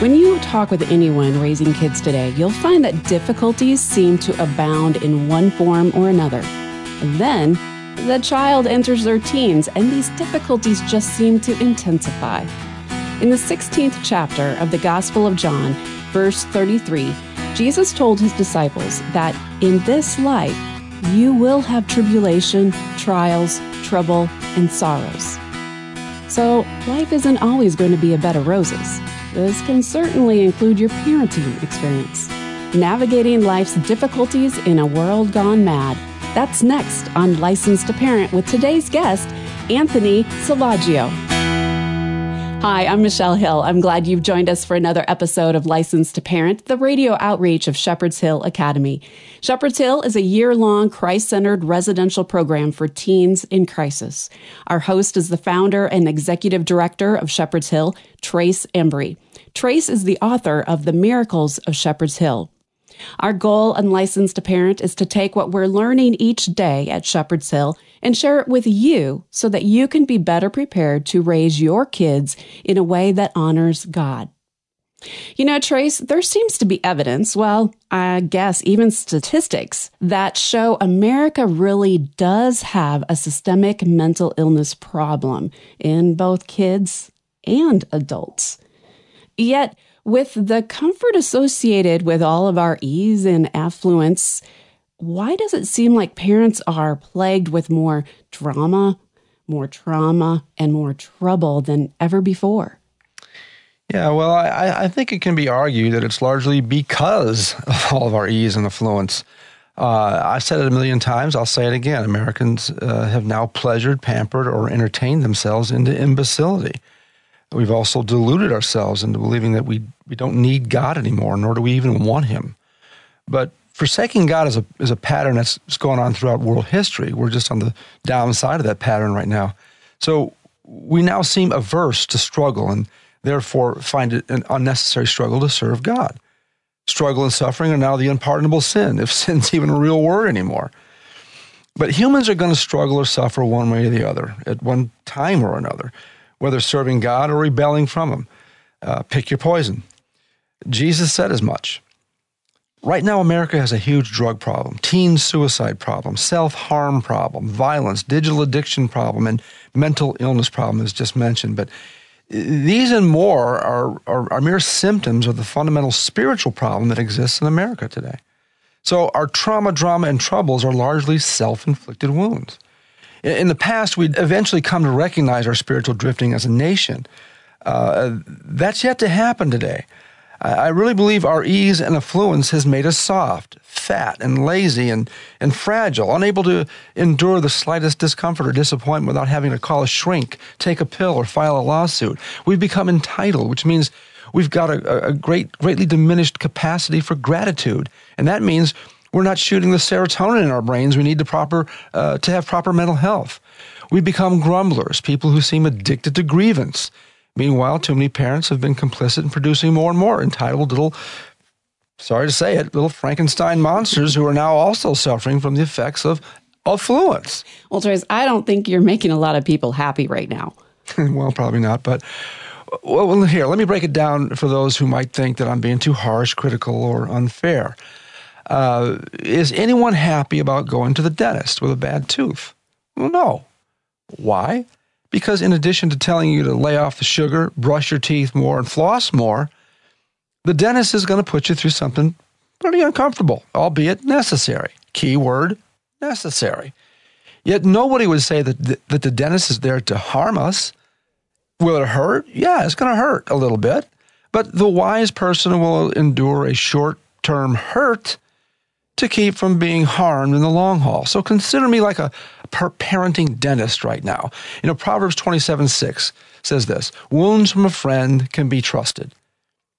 When you talk with anyone raising kids today, you'll find that difficulties seem to abound in one form or another. And then the child enters their teens, and these difficulties just seem to intensify. In the 16th chapter of the Gospel of John, verse 33, Jesus told his disciples that in this life you will have tribulation, trials, trouble, and sorrows. So, life isn't always going to be a bed of roses. This can certainly include your parenting experience. Navigating life's difficulties in a world gone mad. That's next on Licensed to Parent with today's guest, Anthony Selvaggio. Hi, I'm Michelle Hill. I'm glad you've joined us for another episode of Licensed to Parent, the radio outreach of Shepherd's Hill Academy. Shepherd's Hill is a year long Christ centered residential program for teens in crisis. Our host is the founder and executive director of Shepherd's Hill, Trace Embry. Trace is the author of The Miracles of Shepherd's Hill. Our goal on Licensed to Parent is to take what we're learning each day at Shepherd's Hill and share it with you so that you can be better prepared to raise your kids in a way that honors God. You know, Trace, there seems to be evidence, well, I guess even statistics, that show America really does have a systemic mental illness problem in both kids and adults. Yet, with the comfort associated with all of our ease and affluence, why does it seem like parents are plagued with more drama, more trauma, and more trouble than ever before? Yeah, well, I, I think it can be argued that it's largely because of all of our ease and affluence. Uh, I've said it a million times. I'll say it again. Americans uh, have now pleasured, pampered, or entertained themselves into imbecility. We've also deluded ourselves into believing that we, we don't need God anymore, nor do we even want Him. But forsaking God is a, is a pattern that's going on throughout world history. We're just on the downside of that pattern right now. So we now seem averse to struggle and therefore find it an unnecessary struggle to serve God. Struggle and suffering are now the unpardonable sin, if sin's even a real word anymore. But humans are going to struggle or suffer one way or the other at one time or another, whether serving God or rebelling from Him. Uh, pick your poison. Jesus said as much. Right now, America has a huge drug problem, teen suicide problem, self harm problem, violence, digital addiction problem, and mental illness problem, as just mentioned. But these and more are, are, are, mere symptoms of the fundamental spiritual problem that exists in America today. So, our trauma, drama, and troubles are largely self inflicted wounds. In the past, we'd eventually come to recognize our spiritual drifting as a nation. Uh, that's yet to happen today. I really believe our ease and affluence has made us soft, fat, and lazy and, and fragile, unable to endure the slightest discomfort or disappointment without having to call a shrink, take a pill, or file a lawsuit. We've become entitled, which means we've got a, a great, greatly diminished capacity for gratitude. And that means we're not shooting the serotonin in our brains we need to, proper, uh, to have proper mental health. We become grumblers, people who seem addicted to grievance Meanwhile, too many parents have been complicit in producing more and more entitled little, sorry to say it, little Frankenstein monsters who are now also suffering from the effects of affluence. Well, Trace, I don't think you're making a lot of people happy right now. well, probably not, but well, here, let me break it down for those who might think that I'm being too harsh, critical, or unfair. Uh, is anyone happy about going to the dentist with a bad tooth? Well, no. Why? Because in addition to telling you to lay off the sugar, brush your teeth more, and floss more, the dentist is going to put you through something pretty uncomfortable, albeit necessary. Key word necessary. Yet nobody would say that the, that the dentist is there to harm us. Will it hurt? Yeah, it's going to hurt a little bit. But the wise person will endure a short term hurt to keep from being harmed in the long haul. So consider me like a parenting dentist right now. You know, Proverbs 27 6 says this Wounds from a friend can be trusted.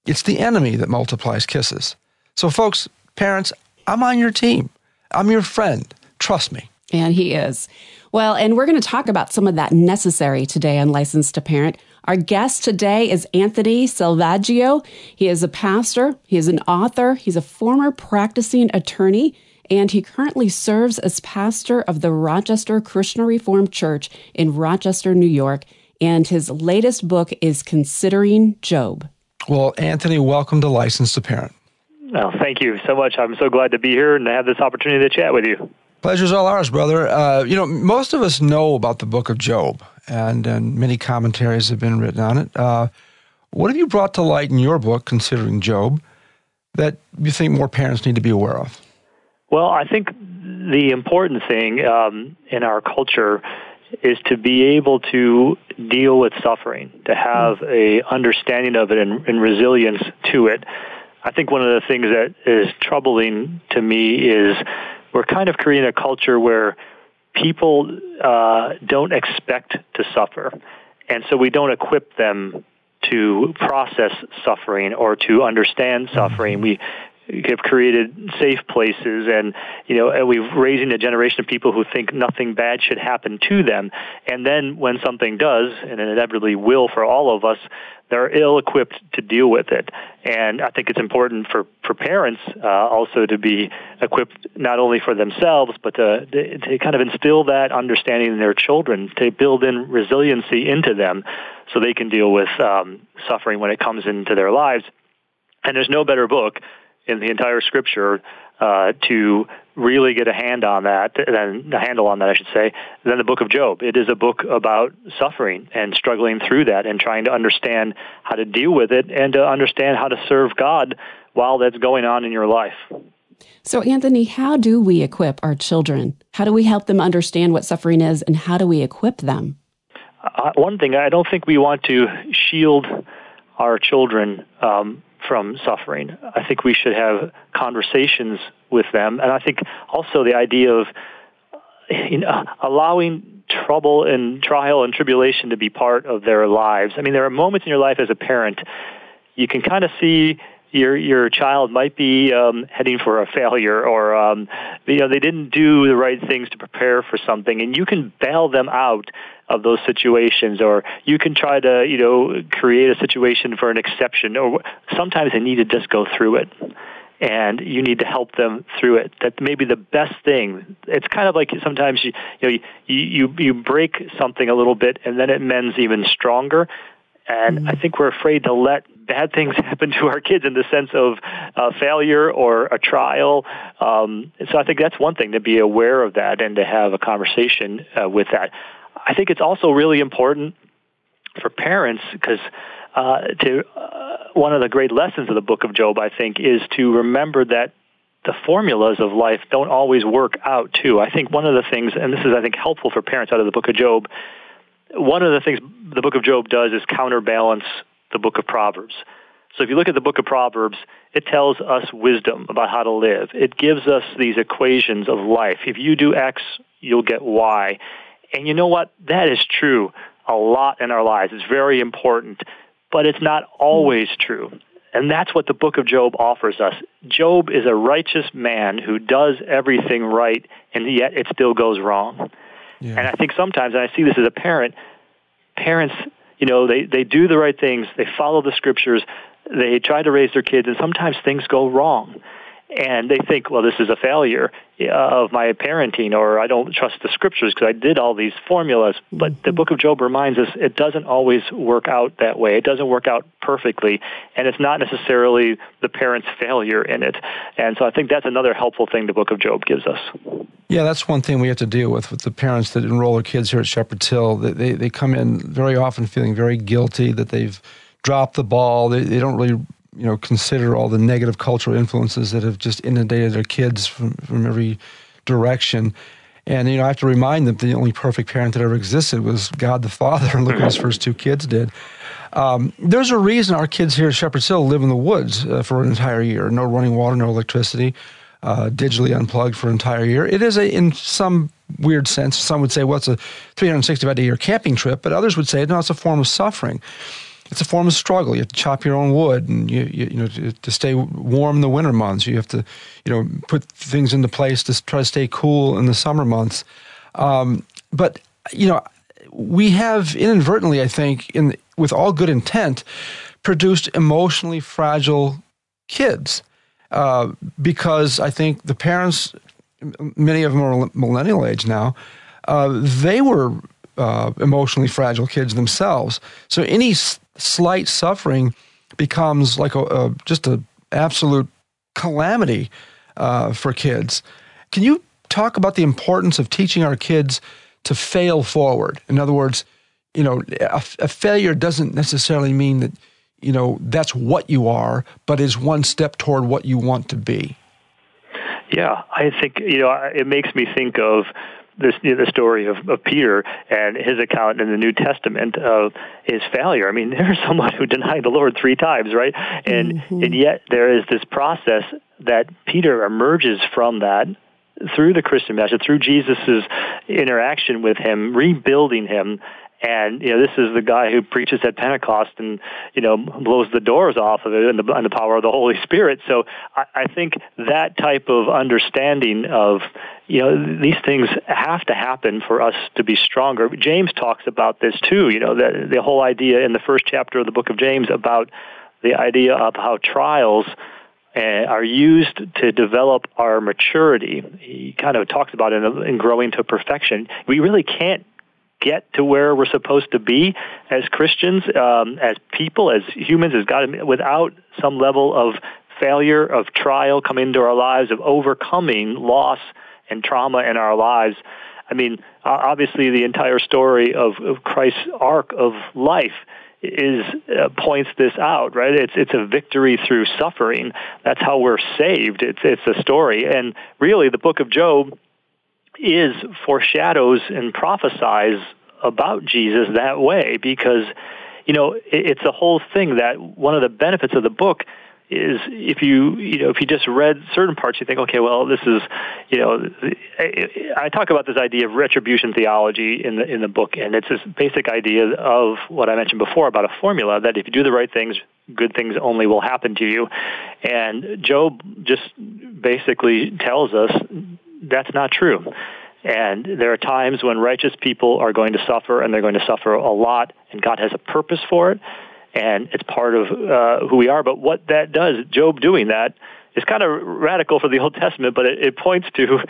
It's the enemy that multiplies kisses. So, folks, parents, I'm on your team. I'm your friend. Trust me. And he is. Well, and we're going to talk about some of that necessary today on Licensed to Parent. Our guest today is Anthony Selvaggio. He is a pastor, he is an author, he's a former practicing attorney, and he currently serves as pastor of the Rochester Christian Reformed Church in Rochester, New York. And his latest book is Considering Job. Well, Anthony, welcome to Licensed to Parent. Well, thank you so much. I'm so glad to be here and to have this opportunity to chat with you. Pleasure's all ours, brother. Uh, you know, most of us know about the book of Job, and, and many commentaries have been written on it. Uh, what have you brought to light in your book, considering Job, that you think more parents need to be aware of? Well, I think the important thing um, in our culture is to be able to deal with suffering, to have a understanding of it and, and resilience to it. I think one of the things that is troubling to me is we're kind of creating a culture where people uh, don't expect to suffer. And so we don't equip them to process suffering or to understand suffering. We have created safe places and you know and we're raising a generation of people who think nothing bad should happen to them and then when something does and it inevitably will for all of us they're ill equipped to deal with it. And i think it's important for for parents uh, also to be equipped not only for themselves but to, to kind of instill that understanding in their children to build in resiliency into them so they can deal with um, suffering when it comes into their lives. And there's no better book in the entire Scripture uh, to really get a hand on that, then a handle on that, I should say, than the book of Job. It is a book about suffering and struggling through that and trying to understand how to deal with it and to understand how to serve God while that's going on in your life. So, Anthony, how do we equip our children? How do we help them understand what suffering is, and how do we equip them? Uh, one thing, I don't think we want to shield our children um, from suffering. I think we should have conversations with them, and I think also the idea of you know, allowing trouble and trial and tribulation to be part of their lives. I mean, there are moments in your life as a parent you can kind of see your your child might be um, heading for a failure, or um, you know they didn't do the right things to prepare for something, and you can bail them out of those situations, or you can try to you know create a situation for an exception, or sometimes they need to just go through it. And you need to help them through it. That may be the best thing. It's kind of like sometimes you you know, you, you you break something a little bit, and then it mends even stronger. And mm-hmm. I think we're afraid to let bad things happen to our kids in the sense of uh, failure or a trial. Um, so I think that's one thing to be aware of that and to have a conversation uh, with that. I think it's also really important for parents because uh, to uh, one of the great lessons of the book of Job, I think, is to remember that the formulas of life don't always work out too. I think one of the things, and this is I think helpful for parents out of the book of Job, one of the things the book of Job does is counterbalance the book of Proverbs. So if you look at the book of Proverbs, it tells us wisdom about how to live. It gives us these equations of life. If you do X, you'll get Y. And you know what? That is true a lot in our lives. It's very important, but it's not always true. And that's what the book of Job offers us. Job is a righteous man who does everything right, and yet it still goes wrong. Yeah. And I think sometimes, and I see this as a parent, parents you know, they, they do the right things, they follow the scriptures, they try to raise their kids, and sometimes things go wrong. And they think, well, this is a failure uh, of my parenting, or I don't trust the scriptures because I did all these formulas. But the book of Job reminds us it doesn't always work out that way. It doesn't work out perfectly, and it's not necessarily the parent's failure in it. And so I think that's another helpful thing the book of Job gives us. Yeah, that's one thing we have to deal with with the parents that enroll their kids here at Shepherd's Hill. They, they, they come in very often feeling very guilty that they've dropped the ball. They, they don't really you know consider all the negative cultural influences that have just inundated their kids from, from every direction. And you know, I have to remind them the only perfect parent that ever existed was God the Father, and look what his first two kids did. Um, there's a reason our kids here at Shepherd's Hill live in the woods uh, for an entire year. No running water, no electricity uh, digitally unplugged for an entire year. It is a, in some weird sense, some would say, well, it's a 365 day year camping trip, but others would say, no, it's a form of suffering. It's a form of struggle. You have to chop your own wood, and you, you, you know to, to, stay warm in the winter months. You have to, you know, put things into place to try to stay cool in the summer months. Um, but you know, we have inadvertently, I think, in with all good intent, produced emotionally fragile kids. Uh, because I think the parents, many of them are millennial age now, uh, they were uh, emotionally fragile kids themselves. So any slight suffering becomes like a, a just a absolute calamity uh, for kids. Can you talk about the importance of teaching our kids to fail forward? In other words, you know, a, a failure doesn't necessarily mean that you know that's what you are, but is one step toward what you want to be. Yeah, I think you know it makes me think of this the story of, of Peter and his account in the New Testament of his failure. I mean, there's someone who denied the Lord three times, right? And mm-hmm. and yet there is this process that Peter emerges from that through the Christian message, through Jesus' interaction with him, rebuilding him, and you know, this is the guy who preaches at Pentecost and you know blows the doors off of it and the, and the power of the Holy Spirit. So I, I think that type of understanding of you know these things have to happen for us to be stronger. James talks about this too. You know, the the whole idea in the first chapter of the book of James about the idea of how trials uh, are used to develop our maturity. He kind of talks about it in growing to perfection. We really can't get to where we're supposed to be as Christians, um, as people, as humans, as God, without some level of failure, of trial come into our lives, of overcoming loss and trauma in our lives. I mean, obviously, the entire story of, of Christ's arc of life is uh, points this out, right? It's it's a victory through suffering. That's how we're saved. It's it's a story, and really, the book of Job is foreshadows and prophesies about Jesus that way because you know it's a whole thing that one of the benefits of the book is if you you know if you just read certain parts you think okay well this is you know I talk about this idea of retribution theology in the in the book and it's this basic idea of what I mentioned before about a formula that if you do the right things good things only will happen to you. And Job just basically tells us that's not true. And there are times when righteous people are going to suffer, and they're going to suffer a lot, and God has a purpose for it, and it's part of uh, who we are. But what that does, Job doing that, is kind of radical for the Old Testament, but it, it points to,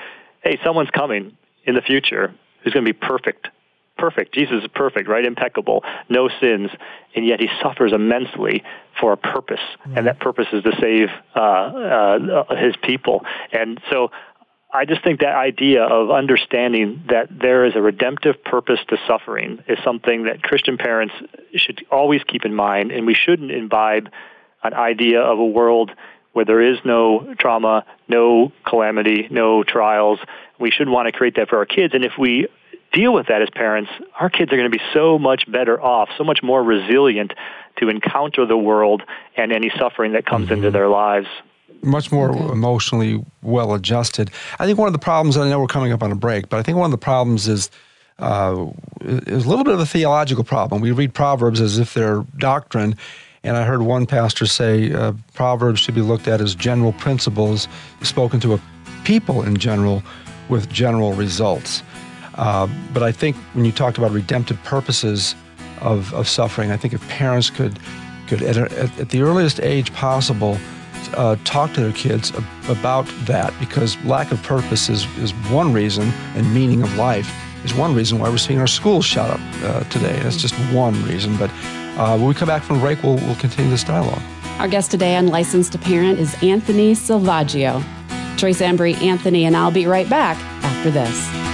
hey, someone's coming in the future who's going to be perfect. Perfect. Jesus is perfect, right? Impeccable, no sins, and yet he suffers immensely for a purpose, mm-hmm. and that purpose is to save uh, uh, his people. And so I just think that idea of understanding that there is a redemptive purpose to suffering is something that Christian parents should always keep in mind, and we shouldn't imbibe an idea of a world where there is no trauma, no calamity, no trials. We shouldn't want to create that for our kids, and if we deal with that as parents, our kids are going to be so much better off, so much more resilient to encounter the world and any suffering that comes mm-hmm. into their lives much more okay. emotionally well adjusted. I think one of the problems, I know we're coming up on a break, but I think one of the problems is uh, is a little bit of a theological problem. We read Proverbs as if they're doctrine, and I heard one pastor say uh, Proverbs should be looked at as general principles spoken to a people in general with general results. Uh, but I think when you talked about redemptive purposes of, of suffering, I think if parents could could at, at, at the earliest age possible uh, talk to their kids about that because lack of purpose is, is one reason and meaning of life is one reason why we're seeing our schools shut up uh, today. That's just one reason. But uh, when we come back from break, we'll, we'll continue this dialogue. Our guest today on Licensed to Parent is Anthony Selvaggio. Trace Embry, Anthony, and I'll be right back after this.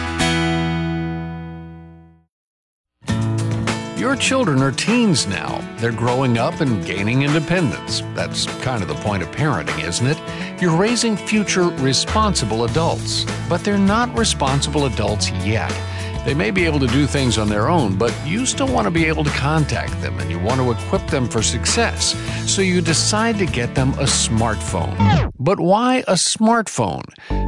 Children are teens now. They're growing up and gaining independence. That's kind of the point of parenting, isn't it? You're raising future responsible adults, but they're not responsible adults yet. They may be able to do things on their own, but you still want to be able to contact them and you want to equip them for success. So you decide to get them a smartphone. But why a smartphone?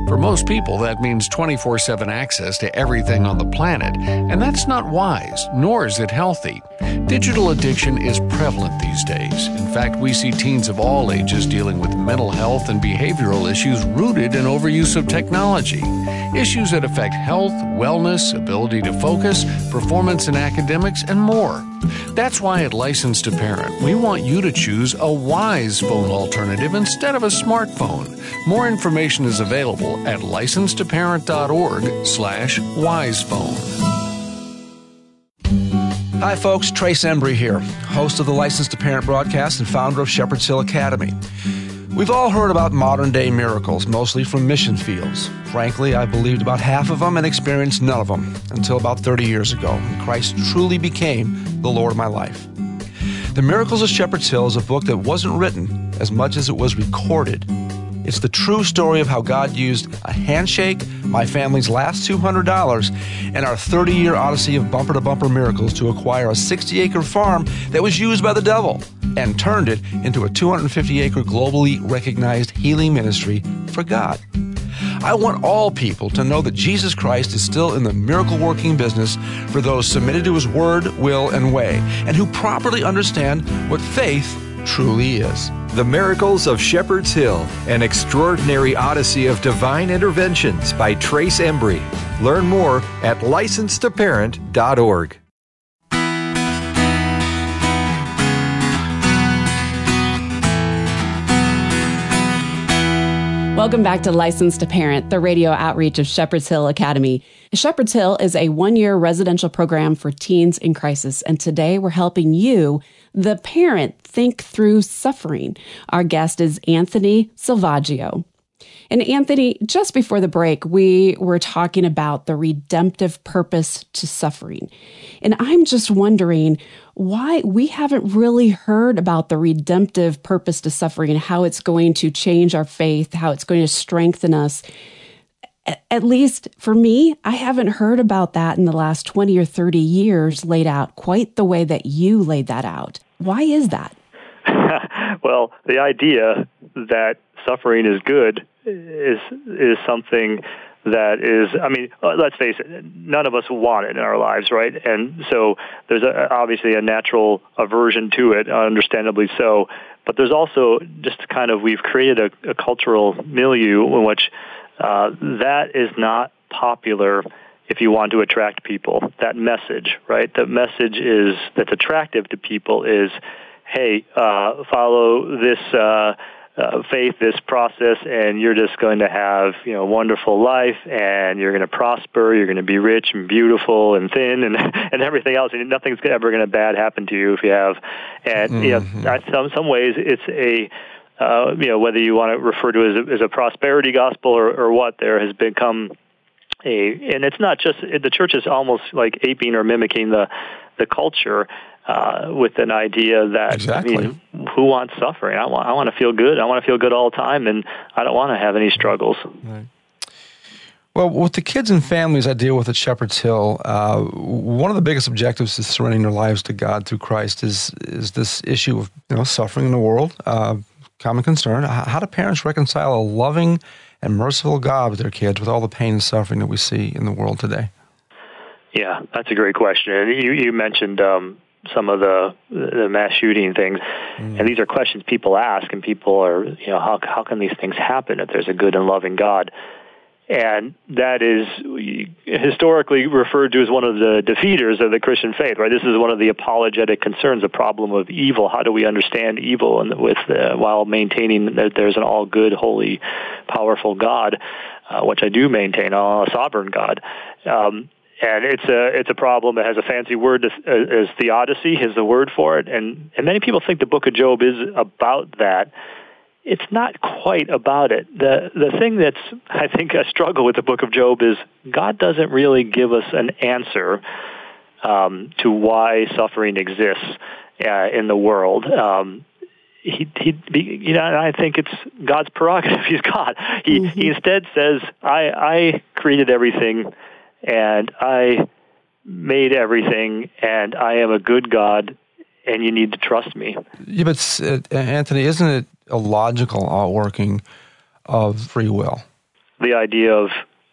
For most people, that means 24 7 access to everything on the planet, and that's not wise, nor is it healthy. Digital addiction is prevalent these days. In fact, we see teens of all ages dealing with mental health and behavioral issues rooted in overuse of technology. Issues that affect health, wellness, ability to focus, performance in academics, and more. That's why at Licensed to Parent, we want you to choose a wise phone alternative instead of a smartphone. More information is available at licensedtoparent.org slash wisephone. Hi, folks. Trace Embry here, host of the Licensed to Parent broadcast and founder of Shepherd's Hill Academy. We've all heard about modern day miracles, mostly from mission fields. Frankly, I believed about half of them and experienced none of them until about 30 years ago, when Christ truly became the Lord of my life. The Miracles of Shepherd's Hill is a book that wasn't written as much as it was recorded it's the true story of how God used a handshake, my family's last $200, and our 30 year odyssey of bumper to bumper miracles to acquire a 60 acre farm that was used by the devil and turned it into a 250 acre globally recognized healing ministry for God. I want all people to know that Jesus Christ is still in the miracle working business for those submitted to his word, will, and way, and who properly understand what faith truly is. The Miracles of Shepherd's Hill, an extraordinary odyssey of divine interventions by Trace Embry. Learn more at licensedtoparent.org. Welcome back to Licensed to Parent, the radio outreach of Shepherd's Hill Academy. Shepherd's Hill is a one year residential program for teens in crisis, and today we're helping you, the parent, think through suffering. Our guest is Anthony Selvaggio. And Anthony, just before the break, we were talking about the redemptive purpose to suffering. And I'm just wondering why we haven't really heard about the redemptive purpose to suffering and how it's going to change our faith, how it's going to strengthen us. At least for me, I haven't heard about that in the last 20 or 30 years laid out quite the way that you laid that out. Why is that? well, the idea that suffering is good is is something that is i mean uh, let's face it none of us want it in our lives right? And so there's a, obviously a natural aversion to it understandably so. But there's also just kind of we've created a, a cultural milieu in which uh, that is not popular if you want to attract people. That message right? The message is that's attractive to people is hey uh, follow this uh, uh, faith, this process, and you're just going to have you know a wonderful life, and you're going to prosper. You're going to be rich and beautiful and thin and and everything else, and nothing's ever going to bad happen to you if you have. And mm-hmm. you know, mm-hmm. some some ways it's a uh, you know whether you want to refer to it as a, as a prosperity gospel or, or what, there has become a, and it's not just the church is almost like aping or mimicking the the culture uh, with an idea that exactly. I mean, who wants suffering? I want I want to feel good. I want to feel good all the time, and I don't want to have any struggles. Right. Well, with the kids and families I deal with at Shepherd's Hill, uh, one of the biggest objectives to surrendering their lives to God through Christ is is this issue of you know suffering in the world, uh, common concern. How do parents reconcile a loving and merciful God with their kids with all the pain and suffering that we see in the world today? Yeah, that's a great question. You you mentioned um, some of the the mass shooting things, mm. and these are questions people ask, and people are you know how how can these things happen if there's a good and loving God? And that is historically referred to as one of the defeaters of the Christian faith, right? This is one of the apologetic concerns, the problem of evil. How do we understand evil and with uh, while maintaining that there's an all good, holy, powerful God, uh, which I do maintain, a sovereign God. Um, and it's a it's a problem that has a fancy word as, as theodicy is the word for it, and and many people think the Book of Job is about that. It's not quite about it. the The thing that's I think a struggle with the Book of Job is God doesn't really give us an answer um, to why suffering exists uh, in the world. Um, he, he, you know, I think it's God's prerogative. He's God. He, mm-hmm. he instead says, "I, I created everything." And I made everything, and I am a good God, and you need to trust me. Yeah, but uh, Anthony, isn't it a logical outworking of free will? The idea of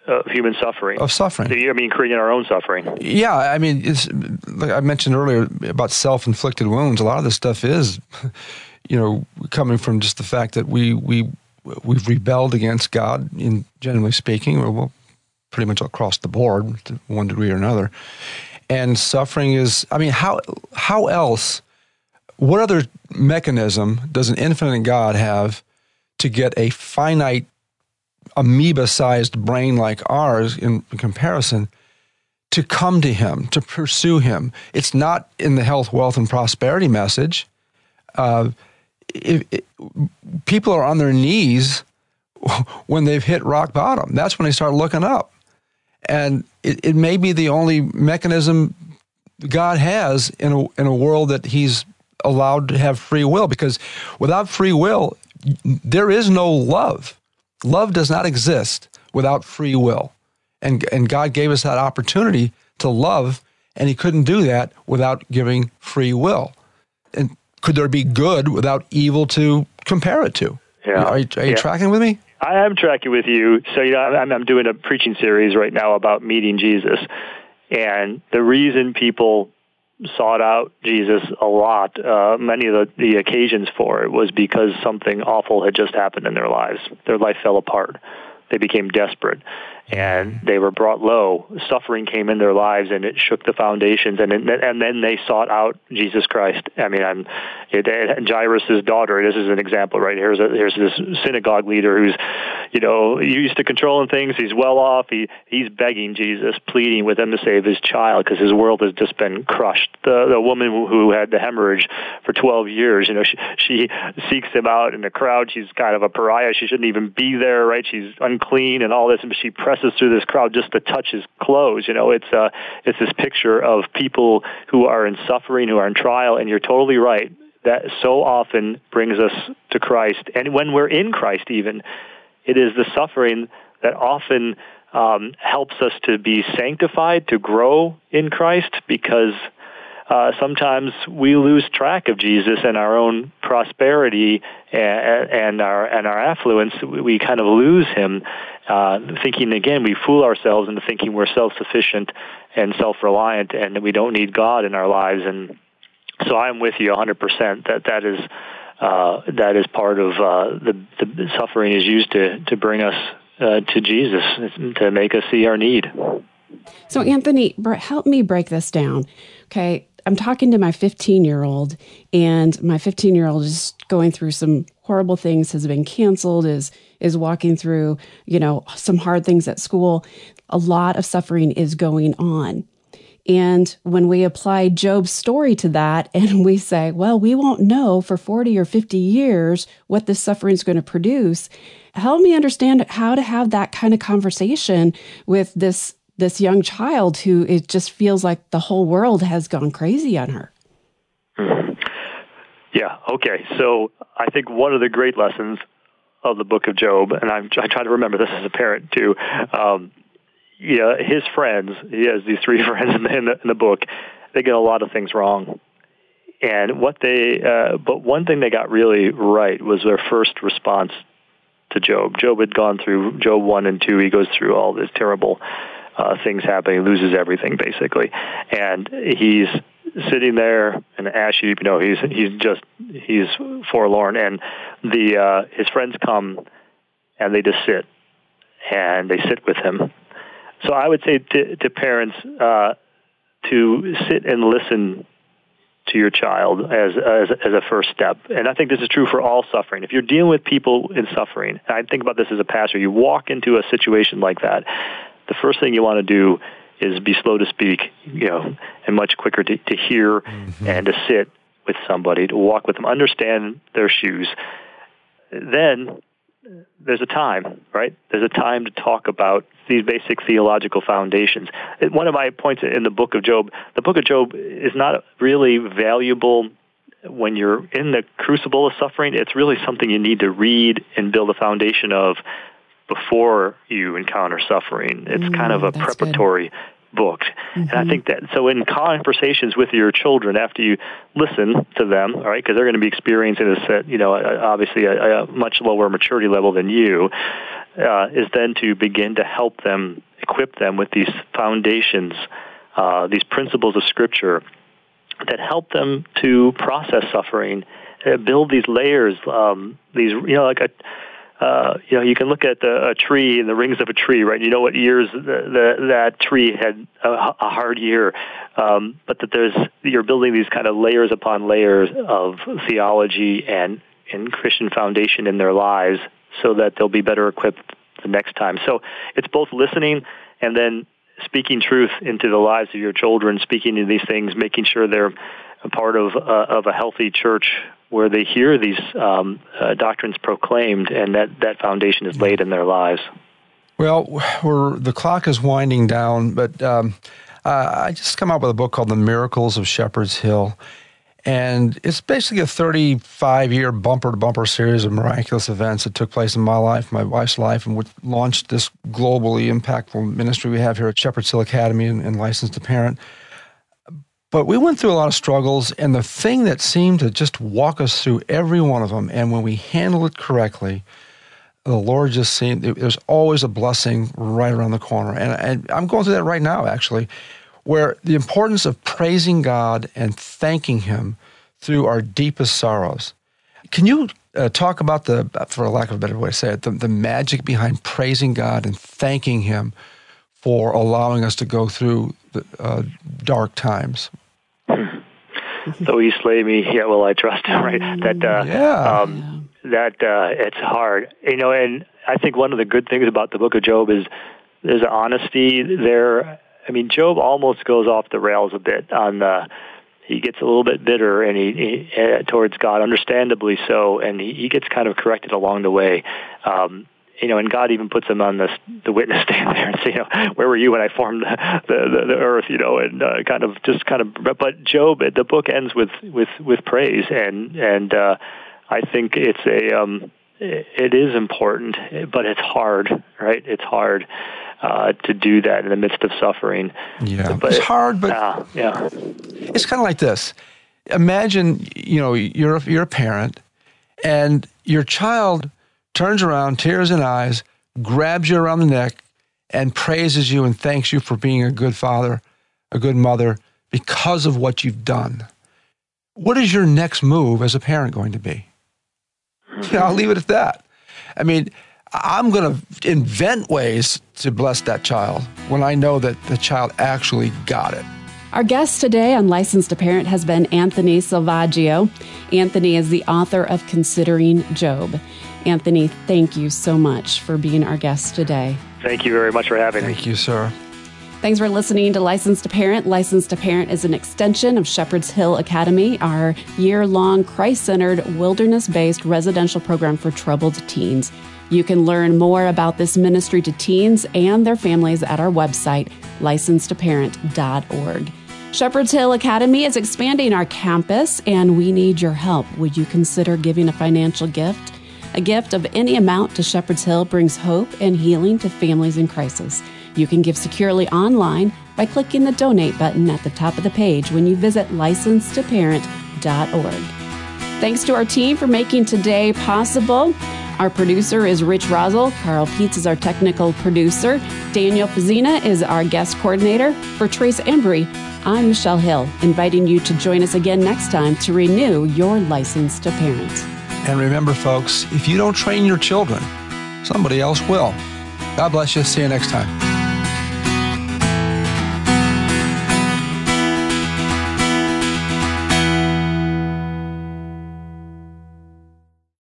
of human suffering. Of suffering. I mean, creating our own suffering. Yeah, I mean, it's like I mentioned earlier about self-inflicted wounds. A lot of this stuff is, you know, coming from just the fact that we we we've rebelled against God. In generally speaking, well, pretty much across the board to one degree or another. And suffering is, I mean, how how else? What other mechanism does an infinite God have to get a finite amoeba-sized brain like ours in, comparison to come to Him, to pursue Him. It's not in the health, wealth, and prosperity message. Uh, if, if, people are on their knees when they've hit rock bottom. That's when they start looking up. And it, it may be the only mechanism God has in a, in a world that He's allowed to have free will, because without free will, there is no love. Love does not exist without free will. And, and God gave us that opportunity to love, and He couldn't do that without giving free will. And could there be good without evil to compare it to? Yeah. Are you, are you yeah. tracking with me? I am tracking with you. So, you know, I'm, I'm doing a preaching series right now about meeting Jesus. And the reason people sought out Jesus a lot, uh, many of the, the occasions for it was because something awful had just happened in their lives. Their life fell apart. They became desperate and they were brought low. Suffering came in their lives, and it shook the foundations. And it, and then they sought out Jesus Christ. I mean, I'm it, it, Jairus's daughter. This is an example, right? Here's a, here's this synagogue leader who's, you know, used to controlling things. He's well off. He he's begging Jesus, pleading with him to save his child because his world has just been crushed. The the woman who had the hemorrhage for 12 years, you know, she she seeks him out in the crowd. She's kind of a pariah. She shouldn't even be there, right? She's unclean and all this, and she presses presses through this crowd just to touch his clothes. You know, it's uh, it's this picture of people who are in suffering, who are in trial, and you're totally right. That so often brings us to Christ, and when we're in Christ, even it is the suffering that often um, helps us to be sanctified, to grow in Christ, because uh, sometimes we lose track of Jesus and our own prosperity and, and our and our affluence. We kind of lose him, uh, thinking again we fool ourselves into thinking we're self-sufficient and self-reliant and that we don't need God in our lives. And so I'm with you 100% that that is. Uh, that is part of uh, the, the suffering is used to to bring us uh, to Jesus to make us see our need. So, Anthony, help me break this down. Okay, I'm talking to my 15 year old, and my 15 year old is going through some horrible things, has been canceled, is is walking through, you know, some hard things at school. A lot of suffering is going on. And when we apply Job's story to that and we say, well, we won't know for 40 or 50 years what this suffering is going to produce, help me understand how to have that kind of conversation with this this young child who it just feels like the whole world has gone crazy on her. Mm-hmm. Yeah. Okay. So I think one of the great lessons of the book of Job, and I'm, I try to remember this as a parent too. Um, yeah, his friends. He has these three friends in the, in the, in the book. They get a lot of things wrong, and what they. Uh, but one thing they got really right was their first response to Job. Job had gone through Job one and two. He goes through all this terrible uh, things happen. He loses everything basically, and he's sitting there in ash heap. You know, he's he's just he's forlorn, and the uh, his friends come and they just sit and they sit with him. So I would say to, to parents uh, to sit and listen to your child as, as as a first step. And I think this is true for all suffering. If you're dealing with people in suffering, I think about this as a pastor, you walk into a situation like that the first thing you want to do is be slow to speak, you know, and much quicker to, to hear mm-hmm. and to sit with somebody, to walk with them, understand their shoes. Then there's a time, right? There's a time to talk about these basic theological foundations. One of my points in the book of Job, the book of Job is not really valuable when you're in the crucible of suffering. It's really something you need to read and build a foundation of before you encounter suffering. It's mm, kind of a preparatory good. book. Mm-hmm. And I mm-hmm. think that, so in conversations with your children, after you listen to them, all right, because they're going to be experiencing this at, you know, obviously a, a much lower maturity level than you, uh, is then to begin to help them, equip them with these foundations, uh, these principles of Scripture that help them to process suffering, uh, build these layers, um, these, you know, like a, uh, you know, you can look at the, a tree and the rings of a tree, right? You know what years the, the, that tree had a, a hard year, um, but that there's you're building these kind of layers upon layers of theology and and Christian foundation in their lives, so that they'll be better equipped the next time. So it's both listening and then speaking truth into the lives of your children, speaking to these things, making sure they're a part of uh, of a healthy church where they hear these um, uh, doctrines proclaimed, and that that foundation is laid in their lives. Well, we're, the clock is winding down, but um, uh, I just come out with a book called The Miracles of Shepherd's Hill. And it's basically a 35 year bumper to bumper series of miraculous events that took place in my life, my wife's life, and which launched this globally impactful ministry we have here at Shepherd's Hill Academy and, and licensed to parent. But we went through a lot of struggles, and the thing that seemed to just walk us through every one of them, and when we handle it correctly, the Lord just seemed there's always a blessing right around the corner. And, and I'm going through that right now, actually, where the importance of praising God and thanking Him through our deepest sorrows. Can you uh, talk about the, for lack of a better way to say it, the, the magic behind praising God and thanking Him for allowing us to go through the uh, dark times? Though He slay me, yet will I trust Him. Right? That uh, yeah. Um, that uh, it's hard, you know. And I think one of the good things about the Book of Job is there's an honesty there. I mean, Job almost goes off the rails a bit on the. He gets a little bit bitter and he, he uh, towards God, understandably so, and he, he gets kind of corrected along the way. Um, you know, and God even puts him on this, the witness stand there and say, you know, where were you when I formed the the, the earth, you know, and uh, kind of just kind of. But Job, the book ends with with with praise and and. uh I think it's a um, it is important, but it's hard, right? It's hard uh, to do that in the midst of suffering. Yeah, but, it's hard, but uh, yeah, it's kind of like this. Imagine, you know, you're a, you're a parent, and your child turns around, tears in eyes, grabs you around the neck, and praises you and thanks you for being a good father, a good mother, because of what you've done. What is your next move as a parent going to be? Know, I'll leave it at that. I mean, I'm going to invent ways to bless that child when I know that the child actually got it. Our guest today on Licensed to Parent has been Anthony Selvaggio. Anthony is the author of Considering Job. Anthony, thank you so much for being our guest today. Thank you very much for having thank me. Thank you, sir. Thanks for listening to Licensed to Parent. Licensed to Parent is an extension of Shepherd's Hill Academy, our year long Christ centered, wilderness based residential program for troubled teens. You can learn more about this ministry to teens and their families at our website, licensedtoparent.org. Shepherd's Hill Academy is expanding our campus, and we need your help. Would you consider giving a financial gift? A gift of any amount to Shepherd's Hill brings hope and healing to families in crisis. You can give securely online by clicking the donate button at the top of the page when you visit licensedtoparent.org. Thanks to our team for making today possible. Our producer is Rich Rosel. Carl Peets is our technical producer. Daniel Fazina is our guest coordinator. For Trace Embry, I'm Michelle Hill, inviting you to join us again next time to renew your license to parent. And remember, folks, if you don't train your children, somebody else will. God bless you. See you next time.